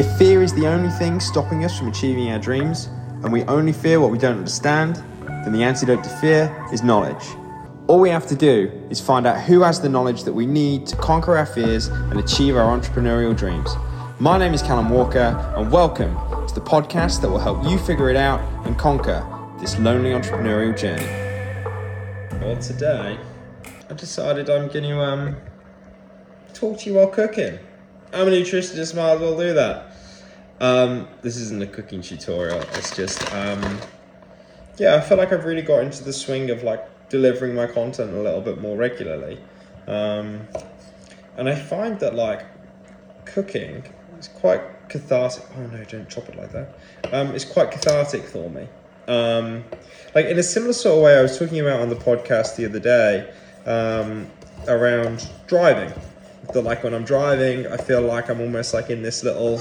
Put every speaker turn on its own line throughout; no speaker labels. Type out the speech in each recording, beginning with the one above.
If fear is the only thing stopping us from achieving our dreams, and we only fear what we don't understand, then the antidote to fear is knowledge. All we have to do is find out who has the knowledge that we need to conquer our fears and achieve our entrepreneurial dreams. My name is Callum Walker, and welcome to the podcast that will help you figure it out and conquer this lonely entrepreneurial journey. Well, today I decided I'm going to um, talk to you while cooking. I'm a nutritionist, might as well do that. Um, this isn't a cooking tutorial. It's just, um, yeah, I feel like I've really got into the swing of like delivering my content a little bit more regularly. Um, and I find that like cooking is quite cathartic. Oh no, don't chop it like that. Um, it's quite cathartic for me. Um, like in a similar sort of way, I was talking about on the podcast the other day um, around driving. That like when I'm driving, I feel like I'm almost like in this little,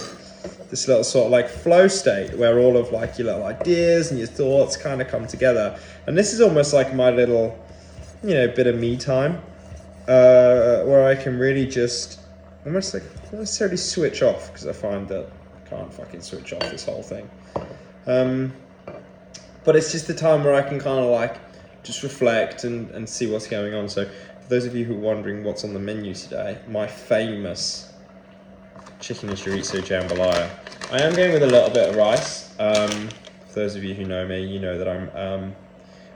this little sort of like flow state where all of like your little ideas and your thoughts kind of come together. And this is almost like my little, you know, bit of me time, uh, where I can really just almost like not necessarily switch off because I find that I can't fucking switch off this whole thing. Um, but it's just the time where I can kind of like just reflect and, and see what's going on. So, for those of you who are wondering what's on the menu today, my famous chicken and chorizo jambalaya. I am going with a little bit of rice. Um, for those of you who know me, you know that I'm um,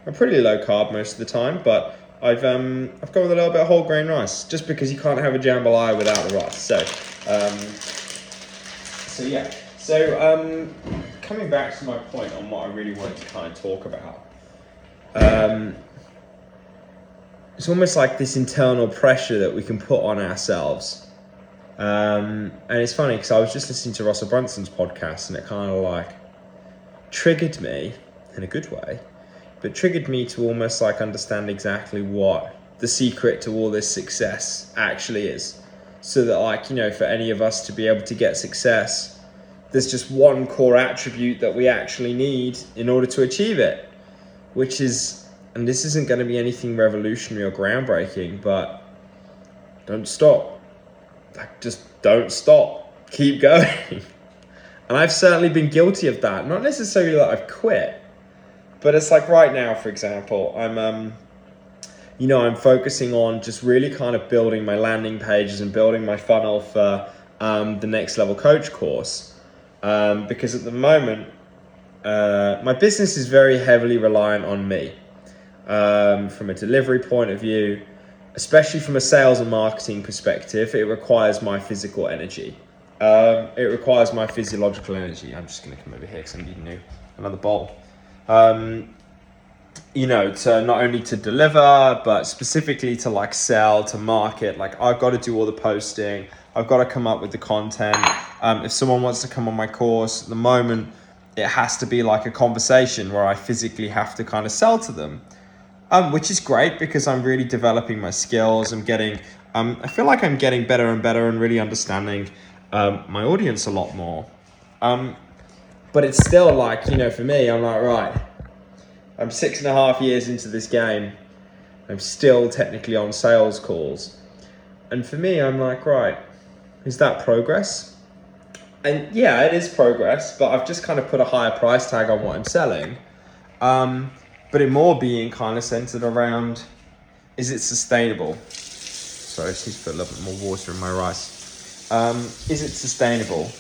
I'm pretty low carb most of the time, but I've um, I've gone with a little bit of whole grain rice just because you can't have a jambalaya without the rice. So, um, so yeah. So um, coming back to my point on what I really wanted to kind of talk about, um, it's almost like this internal pressure that we can put on ourselves. Um, and it's funny because I was just listening to Russell Brunson's podcast and it kind of like triggered me in a good way, but triggered me to almost like understand exactly what the secret to all this success actually is. So that, like, you know, for any of us to be able to get success, there's just one core attribute that we actually need in order to achieve it, which is, and this isn't going to be anything revolutionary or groundbreaking, but don't stop. Like, just don't stop. Keep going. and I've certainly been guilty of that. Not necessarily that I've quit, but it's like right now, for example, I'm, um, you know, I'm focusing on just really kind of building my landing pages and building my funnel for um, the next level coach course um, because at the moment uh, my business is very heavily reliant on me um, from a delivery point of view especially from a sales and marketing perspective it requires my physical energy. Um, it requires my physiological energy. I'm just going to come over here because i'm needing another bowl. Um, you know to not only to deliver but specifically to like sell to market like i've got to do all the posting. I've got to come up with the content. Um, if someone wants to come on my course at the moment it has to be like a conversation where i physically have to kind of sell to them um, which is great because i'm really developing my skills i'm getting um, i feel like i'm getting better and better and really understanding um, my audience a lot more um, but it's still like you know for me i'm like right I'm six and a half years into this game. I'm still technically on sales calls. And for me, I'm like, right, is that progress? And yeah, it is progress, but I've just kind of put a higher price tag on what I'm selling. Um, but it more being kind of centered around is it sustainable? Sorry, I just put a little bit more water in my rice. Um, is it sustainable?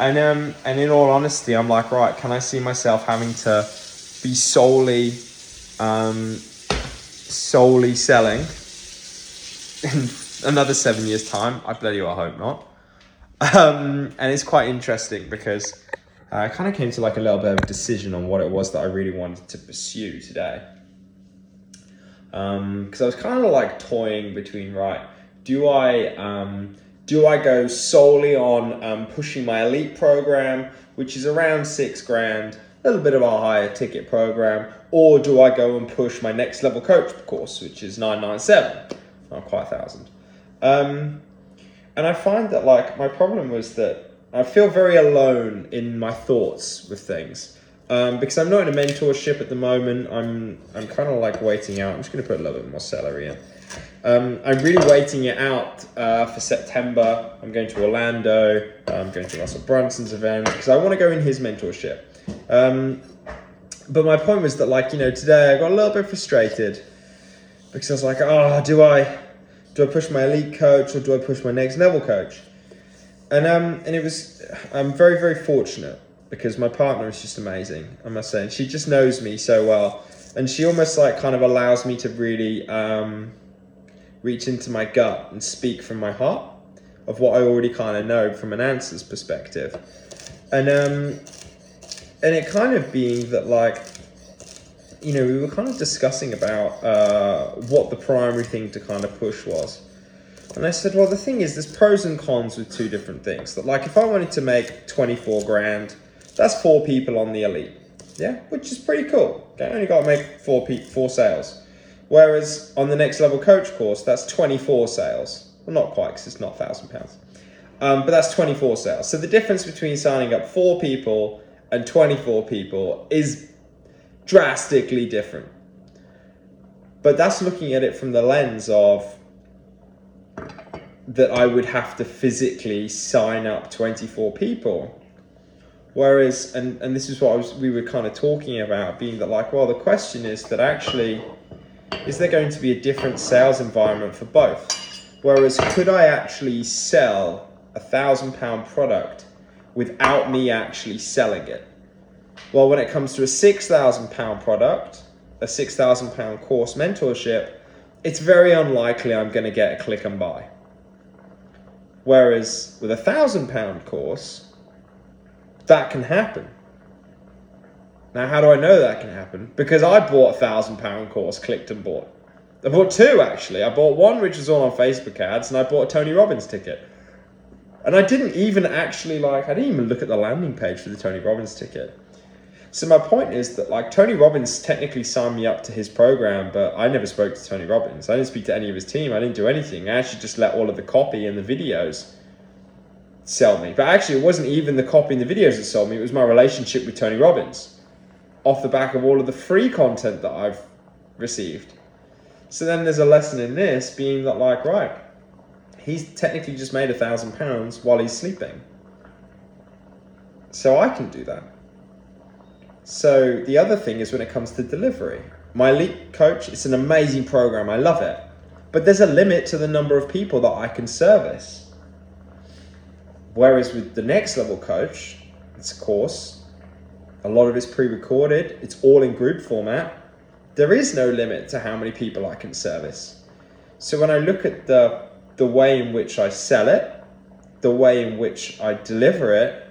And um, and in all honesty, I'm like, right, can I see myself having to be solely um, solely selling in another seven years time i bloody well hope not um, and it's quite interesting because uh, i kind of came to like a little bit of a decision on what it was that i really wanted to pursue today because um, i was kind of like toying between right do i um, do i go solely on um, pushing my elite program which is around six grand a little bit of a higher ticket program, or do I go and push my next level coach course, which is 997, not quite a thousand. Um, and I find that like my problem was that I feel very alone in my thoughts with things. Um, because I'm not in a mentorship at the moment. I'm I'm kind of like waiting out. I'm just going to put a little bit more celery in. Um, I'm really waiting it out uh, for September. I'm going to Orlando. I'm going to Russell Brunson's event because I want to go in his mentorship. Um, but my point was that, like, you know, today I got a little bit frustrated because I was like, oh, do I do I push my elite coach or do I push my next level coach? And um, and it was I'm very very fortunate because my partner is just amazing. I must say, and she just knows me so well, and she almost like kind of allows me to really um, reach into my gut and speak from my heart of what I already kind of know from an answers perspective. And um and it kind of being that like you know, we were kind of discussing about uh, what the primary thing to kind of push was. And I said, well, the thing is, there's pros and cons with two different things. That, like, if I wanted to make 24 grand, that's four people on the elite. Yeah, which is pretty cool. Okay, only got to make four pe- four sales. Whereas on the next level coach course, that's 24 sales. Well, not quite because it's not thousand pounds, um, but that's 24 sales. So the difference between signing up four people and 24 people is drastically different. But that's looking at it from the lens of that I would have to physically sign up 24 people. Whereas, and, and this is what was, we were kind of talking about, being that like, well, the question is that actually is there going to be a different sales environment for both? Whereas, could I actually sell a thousand pound product without me actually selling it? Well, when it comes to a six thousand pound product, a six thousand pound course mentorship, it's very unlikely I'm going to get a click and buy. Whereas with a thousand pound course, that can happen. Now, how do I know that can happen? Because I bought a thousand pound course, clicked and bought. I bought two actually. I bought one which was all on Facebook ads, and I bought a Tony Robbins ticket. And I didn't even actually like. I didn't even look at the landing page for the Tony Robbins ticket. So my point is that like Tony Robbins technically signed me up to his program, but I never spoke to Tony Robbins. I didn't speak to any of his team. I didn't do anything. I actually just let all of the copy and the videos sell me. But actually, it wasn't even the copy and the videos that sold me. It was my relationship with Tony Robbins off the back of all of the free content that I've received. So then there's a lesson in this being that, like, right, he's technically just made a thousand pounds while he's sleeping. So I can do that. So the other thing is when it comes to delivery. My elite coach, it's an amazing program. I love it. But there's a limit to the number of people that I can service. Whereas with the next level coach, it's a course, a lot of it's pre-recorded. It's all in group format. There is no limit to how many people I can service. So when I look at the the way in which I sell it, the way in which I deliver it,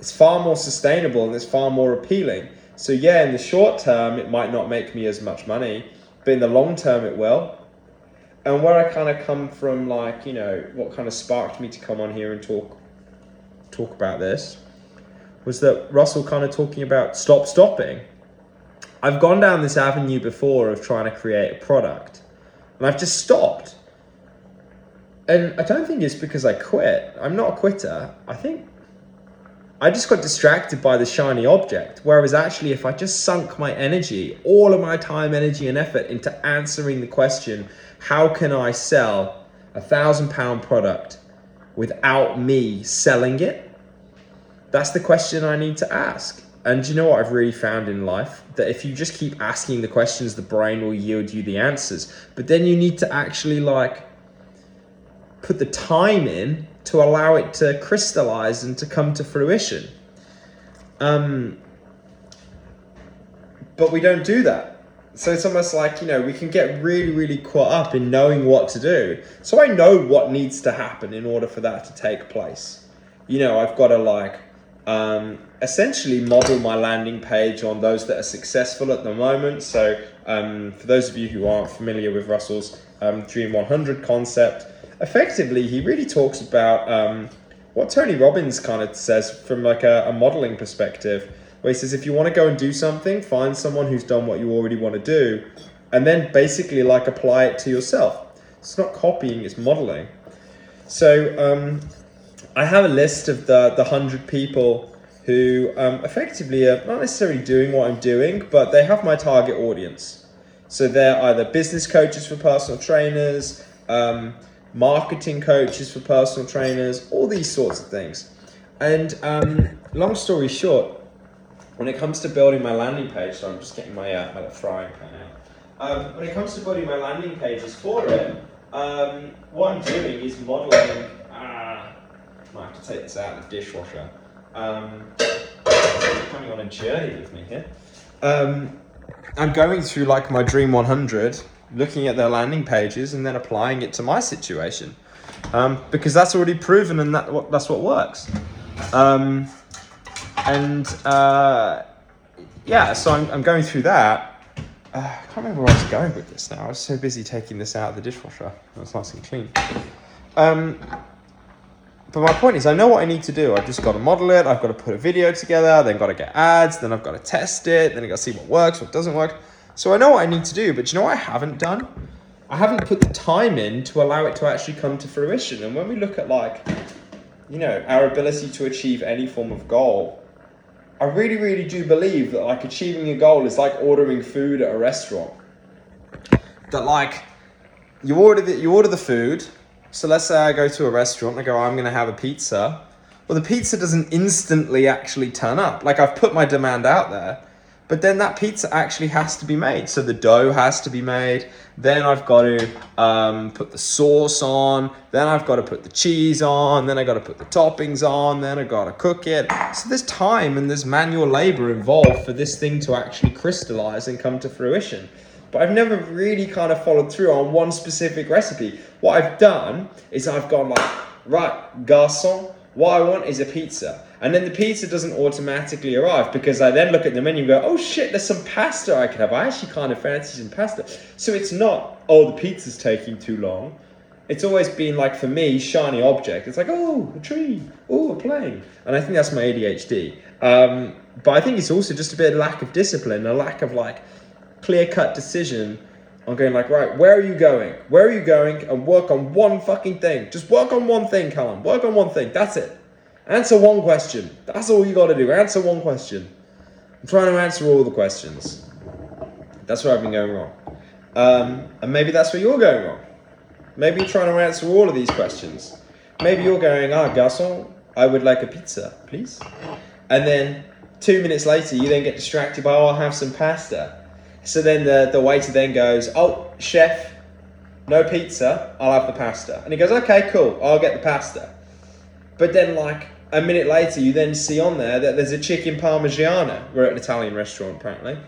it's far more sustainable and it's far more appealing. So yeah, in the short term, it might not make me as much money, but in the long term, it will. And where I kind of come from, like you know, what kind of sparked me to come on here and talk talk about this was that Russell kind of talking about stop stopping. I've gone down this avenue before of trying to create a product, and I've just stopped. And I don't think it's because I quit. I'm not a quitter. I think I just got distracted by the shiny object. Whereas actually, if I just sunk my energy, all of my time, energy, and effort into answering the question, how can I sell a thousand pound product without me selling it? That's the question I need to ask. And you know what I've really found in life? That if you just keep asking the questions, the brain will yield you the answers. But then you need to actually like put the time in to allow it to crystallize and to come to fruition. Um, but we don't do that. So it's almost like, you know, we can get really, really caught up in knowing what to do. So I know what needs to happen in order for that to take place. You know, I've got to like um, essentially model my landing page on those that are successful at the moment. So, um, for those of you who aren't familiar with Russell's um, Dream 100 concept, effectively, he really talks about um, what Tony Robbins kind of says from like a, a modeling perspective, where he says if you want to go and do something, find someone who's done what you already want to do, and then basically like apply it to yourself. It's not copying; it's modeling. So um, I have a list of the the hundred people who um, effectively are not necessarily doing what I'm doing, but they have my target audience. So they're either business coaches for personal trainers, um, marketing coaches for personal trainers, all these sorts of things. And um, long story short, when it comes to building my landing page, so I'm just getting my, uh, my frying pan out. Um, when it comes to building my landing pages for it, um, what I'm doing is modeling. Ah, might have to take this out of the dishwasher. Um, coming on a journey with me here. Um, I'm going through like my Dream 100, looking at their landing pages and then applying it to my situation, um, because that's already proven and that that's what works. Um, and uh, yeah, so I'm, I'm going through that. Uh, I can't remember where I was going with this now. I was so busy taking this out of the dishwasher. It was nice and clean. Um, but my point is, I know what I need to do. I've just got to model it. I've got to put a video together. Then got to get ads. Then I've got to test it. Then I've got to see what works, what doesn't work. So I know what I need to do. But you know what I haven't done? I haven't put the time in to allow it to actually come to fruition. And when we look at like, you know, our ability to achieve any form of goal, I really, really do believe that like achieving a goal is like ordering food at a restaurant. That like you order the you order the food. So let's say I go to a restaurant and I go, I'm gonna have a pizza. Well, the pizza doesn't instantly actually turn up. Like I've put my demand out there, but then that pizza actually has to be made. So the dough has to be made. Then I've got to um, put the sauce on. Then I've got to put the cheese on. Then I got to put the toppings on. Then I got to cook it. So there's time and there's manual labor involved for this thing to actually crystallize and come to fruition. But I've never really kind of followed through on one specific recipe. What I've done is I've gone like, right, garçon, what I want is a pizza. And then the pizza doesn't automatically arrive because I then look at the menu and go, oh shit, there's some pasta I could have. I actually kind of fancy some pasta. So it's not, oh, the pizza's taking too long. It's always been like, for me, shiny object. It's like, oh, a tree, oh, a plane. And I think that's my ADHD. Um, but I think it's also just a bit of lack of discipline, a lack of like clear cut decision on going like, right, where are you going? Where are you going? And work on one fucking thing. Just work on one thing, Callum. Work on one thing. That's it. Answer one question. That's all you got to do. Answer one question. I'm trying to answer all the questions. That's where I've been going wrong. Um, and maybe that's where you're going wrong. Maybe you're trying to answer all of these questions. Maybe you're going, ah, garçon, I would like a pizza, please. And then two minutes later, you then get distracted by, oh, I'll have some pasta. So then the, the waiter then goes, oh, chef, no pizza, I'll have the pasta. And he goes, okay, cool, I'll get the pasta. But then, like, a minute later, you then see on there that there's a chicken parmigiana. We're at an Italian restaurant, apparently.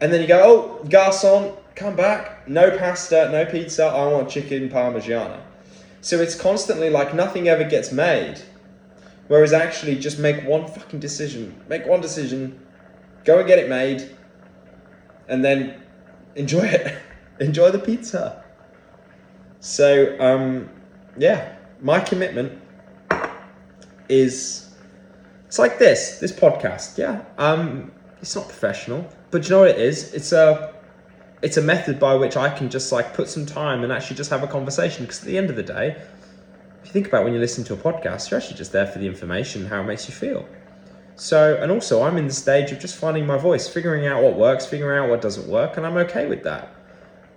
And then you go, oh, garçon, come back. No pasta, no pizza. I want chicken parmigiana. So it's constantly like nothing ever gets made. Whereas actually, just make one fucking decision. Make one decision. Go and get it made. And then enjoy it. enjoy the pizza. So, um, yeah, my commitment is it's like this this podcast yeah? Um it's not professional but you know what it is? It's a it's a method by which i can just like put some time and actually just have a conversation because at the end of the day if you think about when you listen to a podcast you're actually just there for the information how it makes you feel. So and also i'm in the stage of just finding my voice figuring out what works figuring out what doesn't work and i'm okay with that.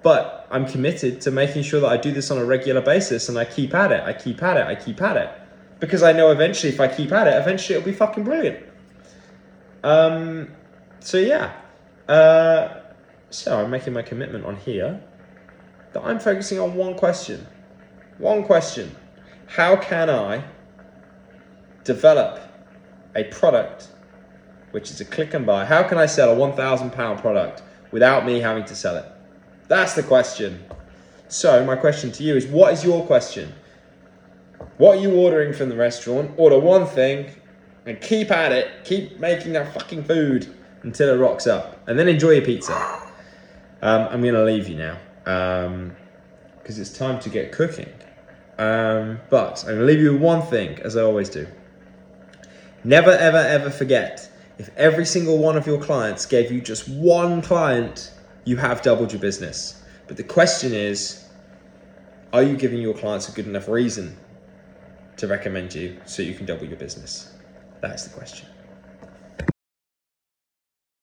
But i'm committed to making sure that i do this on a regular basis and i keep at it i keep at it i keep at it because I know eventually if I keep at it, eventually it'll be fucking brilliant. Um, so yeah, uh, so I'm making my commitment on here that I'm focusing on one question. One question: How can I develop a product which is a click and buy? How can I sell a one thousand pound product without me having to sell it? That's the question. So my question to you is: What is your question? What are you ordering from the restaurant? Order one thing and keep at it. Keep making that fucking food until it rocks up. And then enjoy your pizza. Um, I'm going to leave you now because um, it's time to get cooking. Um, but I'm going to leave you with one thing, as I always do. Never, ever, ever forget if every single one of your clients gave you just one client, you have doubled your business. But the question is, are you giving your clients a good enough reason to recommend you so you can double your business? That's the question.